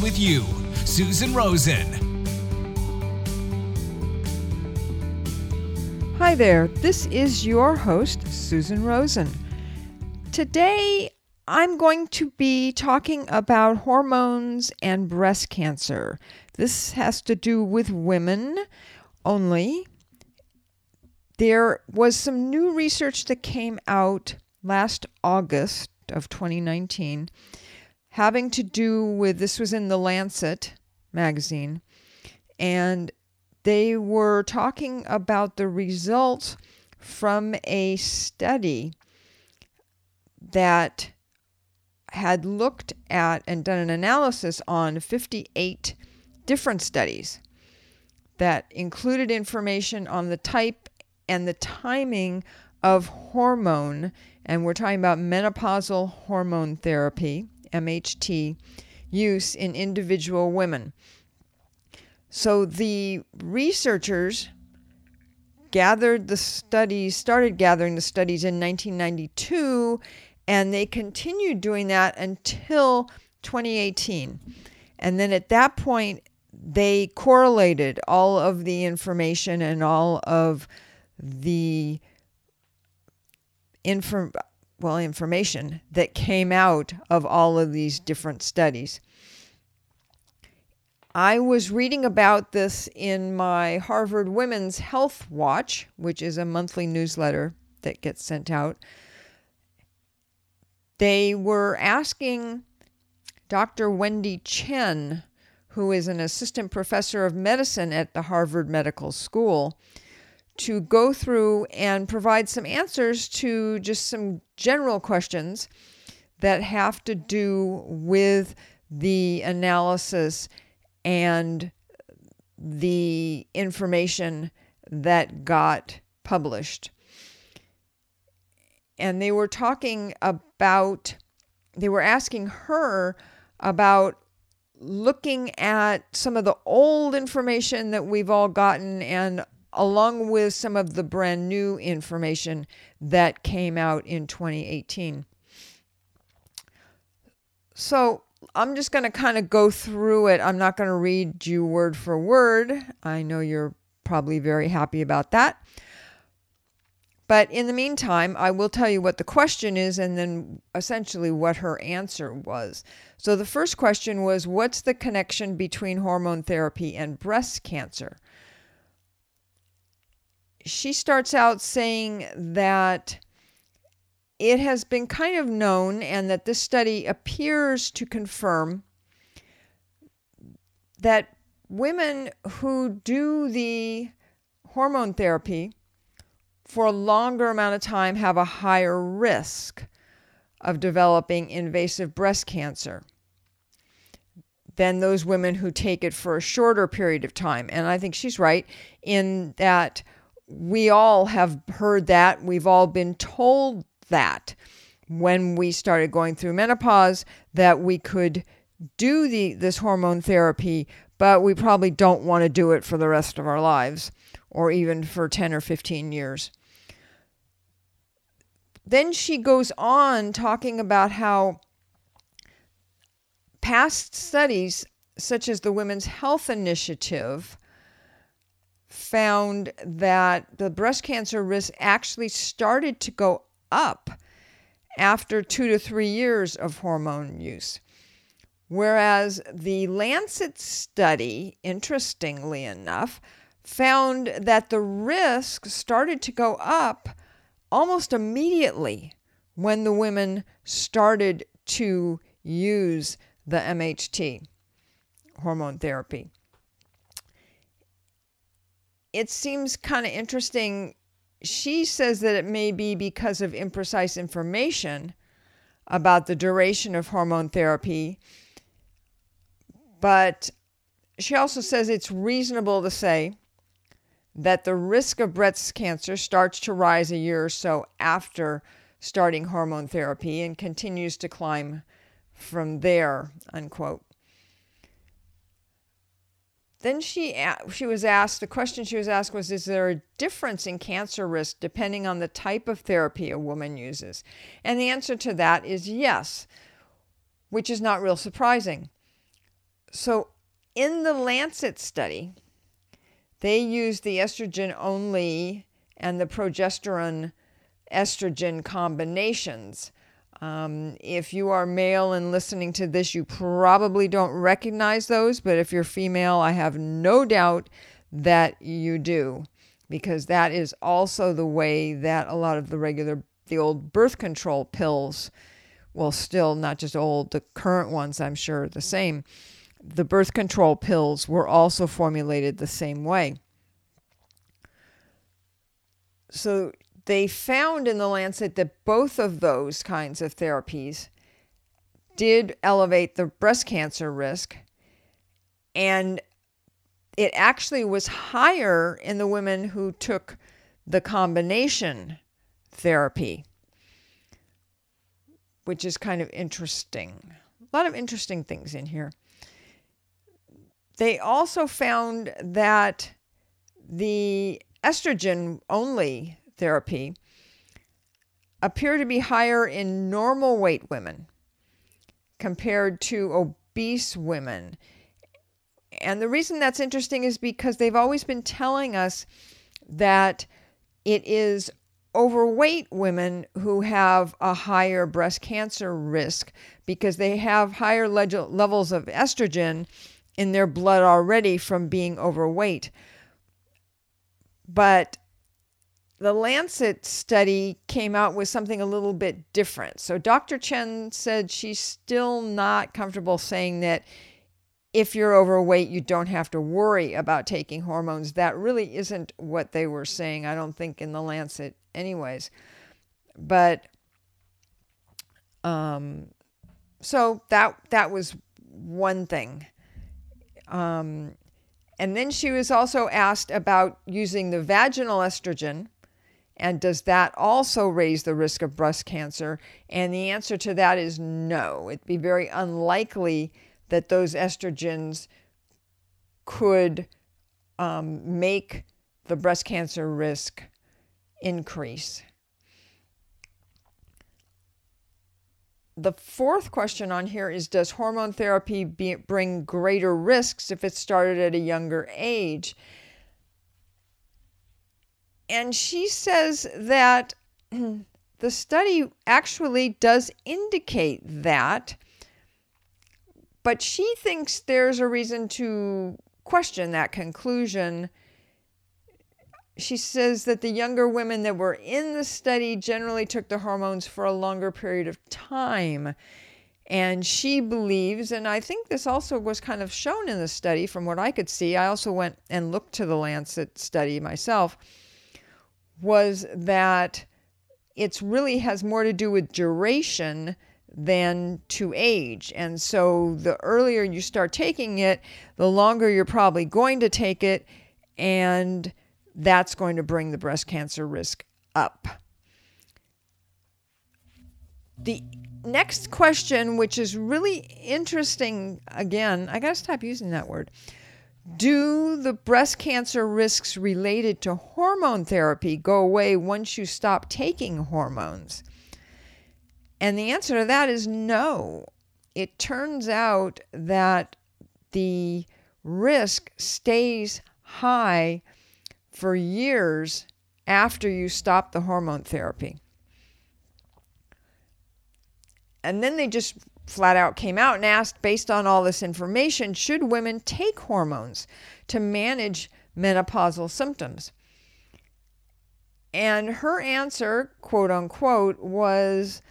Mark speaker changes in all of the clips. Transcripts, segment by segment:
Speaker 1: with you. Susan Rosen.
Speaker 2: Hi there, this is your host, Susan Rosen. Today, I'm going to be talking about hormones and breast cancer. This has to do with women only. There was some new research that came out last August of 2019 having to do with this was in the Lancet magazine, and they were talking about the results from a study that had looked at and done an analysis on 58 different studies that included information on the type and the timing of hormone, and we're talking about menopausal hormone therapy, MHT, use in individual women. So the researchers gathered the studies, started gathering the studies in 1992, and they continued doing that until 2018. And then at that point, they correlated all of the information and all of the inform well information that came out of all of these different studies. I was reading about this in my Harvard Women's Health Watch, which is a monthly newsletter that gets sent out. They were asking Dr. Wendy Chen, who is an assistant professor of medicine at the Harvard Medical School, to go through and provide some answers to just some general questions that have to do with the analysis and the information that got published. And they were talking about, they were asking her about looking at some of the old information that we've all gotten and along with some of the brand new information that came out in 2018. So I'm just going to kind of go through it. I'm not going to read you word for word. I know you're probably very happy about that. But in the meantime, I will tell you what the question is and then essentially what her answer was. So the first question was What's the connection between hormone therapy and breast cancer? She starts out saying that it has been kind of known and that this study appears to confirm that women who do the hormone therapy for a longer amount of time have a higher risk of developing invasive breast cancer than those women who take it for a shorter period of time. And I think she's right in that we all have heard that. We've all been told that when we started going through menopause that we could do the this hormone therapy, but we probably don't want to do it for the rest of our lives or even for 10 or 15 years. Then she goes on talking about how past studies such as the Women's Health Initiative found that the breast cancer risk actually started to go up after two to three years of hormone use. Whereas the Lancet study, interestingly enough, found that the risk started to go up almost immediately when the women started to use the MHT hormone therapy it seems kind of interesting. She says that it may be because of imprecise information about the duration of hormone therapy. But she also says it's reasonable to say that the risk of breast cancer starts to rise a year or so after starting hormone therapy and continues to climb from there, unquote. Then she she was asked the question she was asked was is there a difference in cancer risk depending on the type of therapy a woman uses? And the answer to that is yes, which is not real surprising. So in the Lancet study, they used the estrogen only and the progesterone estrogen combinations. Um, if you are male and listening to this, you probably don't recognize those, but if you're female, I have no doubt that you do, because that is also the way that a lot of the regular, the old birth control pills, well, still not just old, the current ones, I'm sure, are the same the birth control pills were also formulated the same way. So they found in the Lancet that both of those kinds of therapies did elevate the breast cancer risk, and it actually was higher in the women who took the combination therapy, which is kind of interesting. A lot of interesting things in here. They also found that the estrogen only therapy appear to be higher in normal weight women compared to obese women. And the reason that's interesting is because they've always been telling us that it is overweight women who have a higher breast cancer risk because they have higher levels of estrogen in their blood already from being overweight. But the Lancet study came out with something a little bit different. So Dr. Chen said she's still not comfortable saying that if you're overweight, you don't have to worry about taking hormones. That really isn't what they were saying, I don't think, in the Lancet, anyways. But um, so that that was one thing. Um, and then she was also asked about using the vaginal estrogen. And does that also raise the risk of breast cancer? And the answer to that is no. It'd be very unlikely that those estrogens could um, make the breast cancer risk increase. the fourth question on here is Does hormone therapy be, bring greater risks if it started at a younger age? And she says that the study actually does indicate that, but she thinks there's a reason to question that conclusion she says that the younger women that were in the study generally took the hormones for a longer period of time. And she believes, and I think this also was kind of shown in the study from what I could see. I also went and looked to the Lancet study myself, was that it really has more to do with duration than to age. And so the earlier you start taking it, the longer you're probably going to take it. And that's going to bring the breast cancer risk up. The next question, which is really interesting, again, I got to stop using that word. Do the breast cancer risks related to hormone therapy go away once you stop taking hormones? And the answer to that is no. It turns out that the risk stays high for years after you stop the hormone therapy. And then they just flat out came out and asked, based on all this information, should women take hormones to manage menopausal symptoms? And her answer, quote unquote, was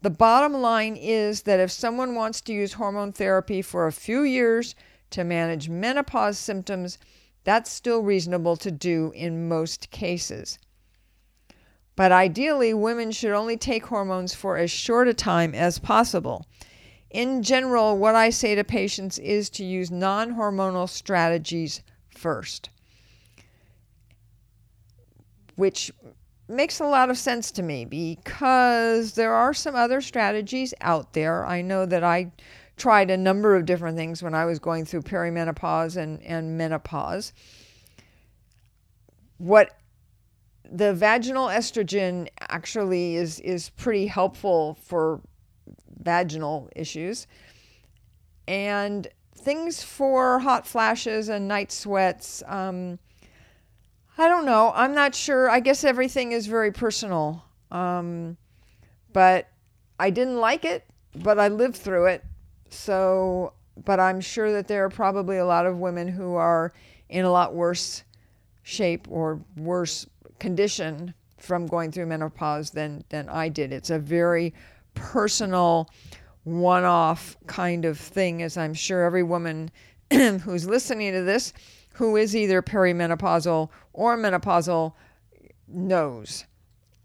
Speaker 2: the bottom line is that if someone wants to use hormone therapy for a few years to manage menopause symptoms, that's still reasonable to do in most cases. But ideally, women should only take hormones for as short a time as possible. In general, what I say to patients is to use non hormonal strategies first, which makes a lot of sense to me because there are some other strategies out there. I know that I tried a number of different things when I was going through perimenopause and, and menopause. What the vaginal estrogen actually is is pretty helpful for vaginal issues. And things for hot flashes and night sweats. Um, I don't know. I'm not sure. I guess everything is very personal. Um, but I didn't like it, but I lived through it. So, but I'm sure that there are probably a lot of women who are in a lot worse shape or worse condition from going through menopause than than I did. It's a very personal one off kind of thing, as I'm sure every woman who's listening to this who is either perimenopausal or menopausal knows.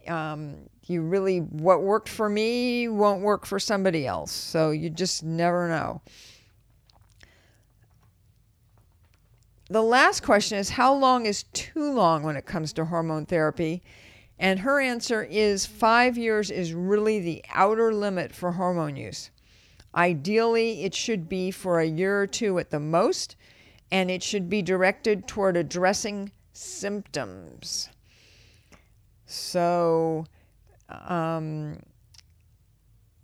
Speaker 2: Um, you really, what worked for me won't work for somebody else. So you just never know. The last question is How long is too long when it comes to hormone therapy? And her answer is five years is really the outer limit for hormone use. Ideally, it should be for a year or two at the most, and it should be directed toward addressing symptoms. So, um,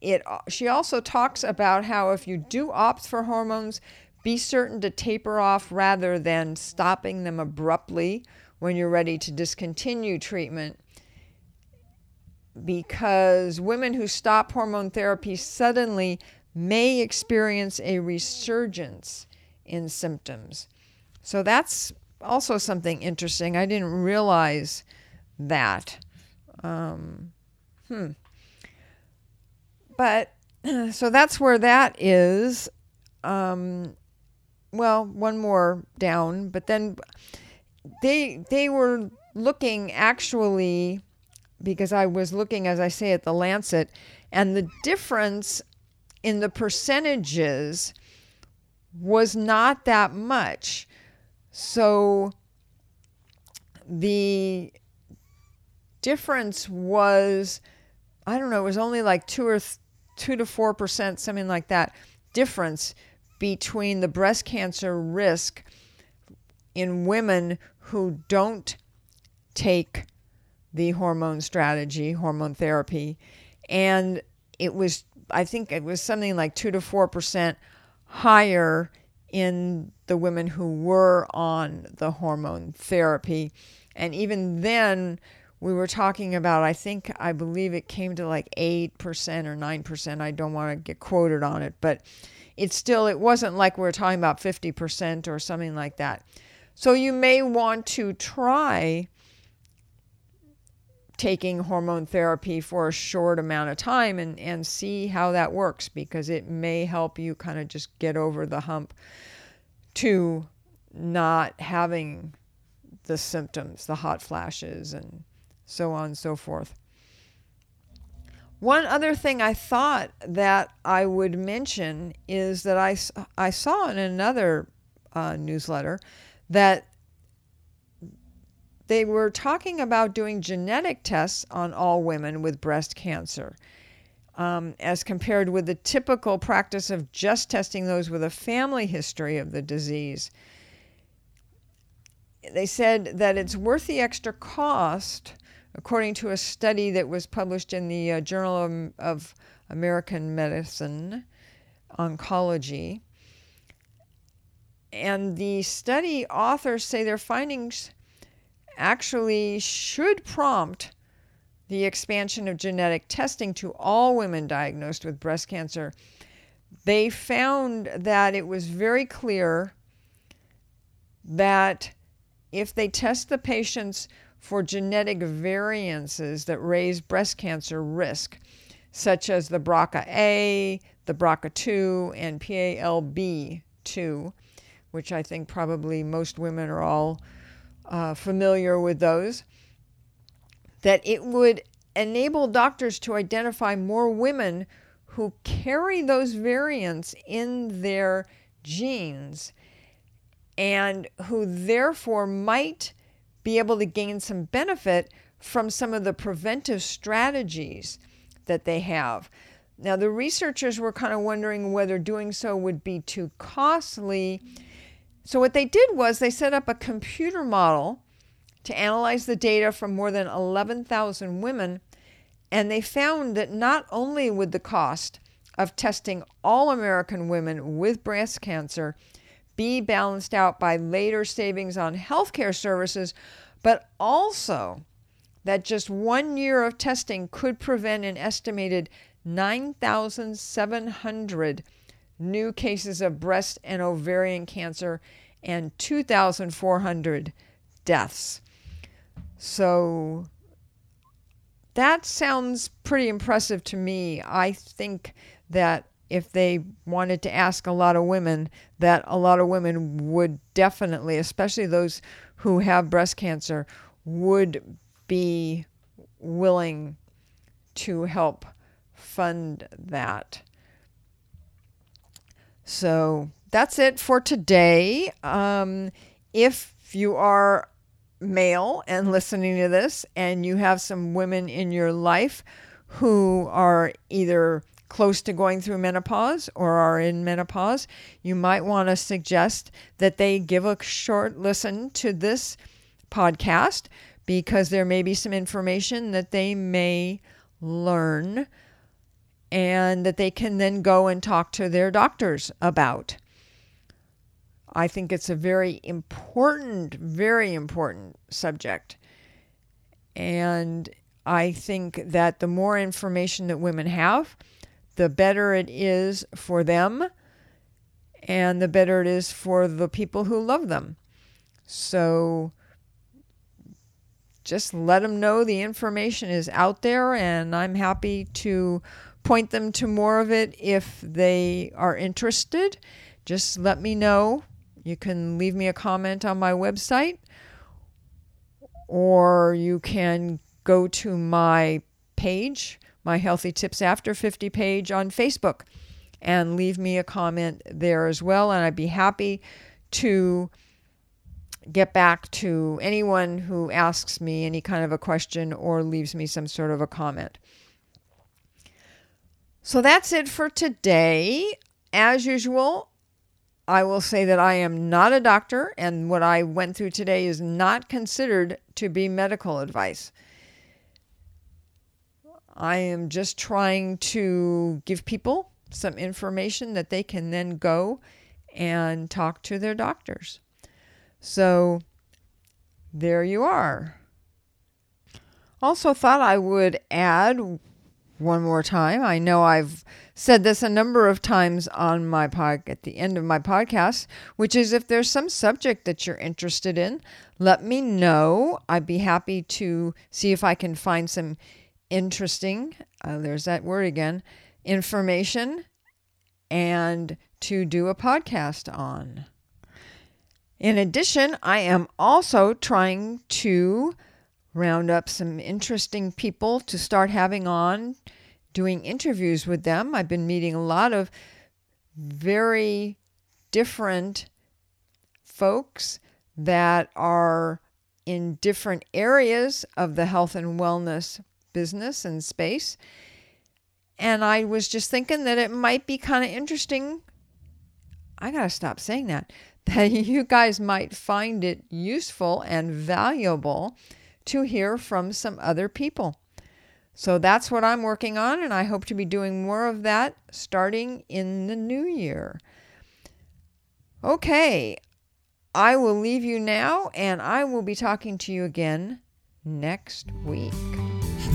Speaker 2: it, she also talks about how if you do opt for hormones, be certain to taper off rather than stopping them abruptly when you're ready to discontinue treatment because women who stop hormone therapy suddenly may experience a resurgence in symptoms. So that's also something interesting. I didn't realize that. Um, hmm. But so that's where that is. Um, well, one more down, but then they they were looking actually because I was looking, as I say, at the Lancet, and the difference in the percentages was not that much. So the difference was, I don't know, it was only like two or th- two to four percent, something like that, difference between the breast cancer risk in women who don't take the hormone strategy, hormone therapy, and it was I think it was something like two to four percent higher in the women who were on the hormone therapy, and even then we were talking about I think I believe it came to like eight percent or nine percent. I don't want to get quoted on it, but it's still it wasn't like we're talking about fifty percent or something like that. So you may want to try taking hormone therapy for a short amount of time and, and see how that works because it may help you kind of just get over the hump to not having the symptoms, the hot flashes, and so on and so forth. One other thing I thought that I would mention is that I, I saw in another uh, newsletter that they were talking about doing genetic tests on all women with breast cancer. Um, as compared with the typical practice of just testing those with a family history of the disease. They said that it's worth the extra cost, according to a study that was published in the uh, Journal of, of American Medicine Oncology. And the study authors say their findings actually should prompt the expansion of genetic testing to all women diagnosed with breast cancer. They found that it was very clear that if they test the patients for genetic variances that raise breast cancer risk, such as the BRCA, A, the BRCA2, and PALB2, which I think probably most women are all uh, familiar with those, that it would enable doctors to identify more women who carry those variants in their genes and who therefore might be able to gain some benefit from some of the preventive strategies that they have. Now, the researchers were kind of wondering whether doing so would be too costly. So, what they did was they set up a computer model to analyze the data from more than 11,000 women, and they found that not only would the cost of testing all American women with breast cancer be balanced out by later savings on healthcare services, but also that just one year of testing could prevent an estimated 9,700 new cases of breast and ovarian cancer and 2,400 deaths. So that sounds pretty impressive to me. I think that if they wanted to ask a lot of women, that a lot of women would definitely, especially those who have breast cancer, would be willing to help fund that. So that's it for today. Um, if you are male and listening to this and you have some women in your life who are either close to going through menopause or are in menopause, you might want to suggest that they give a short listen to this podcast because there may be some information that they may learn and that they can then go and talk to their doctors about. I think it's a very important, very important subject. And I think that the more information that women have, the better it is for them and the better it is for the people who love them. So just let them know the information is out there, and I'm happy to point them to more of it if they are interested. Just let me know. You can leave me a comment on my website, or you can go to my page, my Healthy Tips After 50 page on Facebook, and leave me a comment there as well. And I'd be happy to get back to anyone who asks me any kind of a question or leaves me some sort of a comment. So that's it for today. As usual, I will say that I am not a doctor, and what I went through today is not considered to be medical advice. I am just trying to give people some information that they can then go and talk to their doctors. So there you are. Also, thought I would add one more time. I know I've said this a number of times on my pod at the end of my podcast, which is if there's some subject that you're interested in, let me know. I'd be happy to see if I can find some interesting, uh, there's that word again, information and to do a podcast on. In addition, I am also trying to round up some interesting people to start having on doing interviews with them. I've been meeting a lot of very different folks that are in different areas of the health and wellness business and space. And I was just thinking that it might be kind of interesting. I got to stop saying that that you guys might find it useful and valuable to hear from some other people. So that's what I'm working on, and I hope to be doing more of that starting in the new year. Okay, I will leave you now, and I will be talking to you again next week.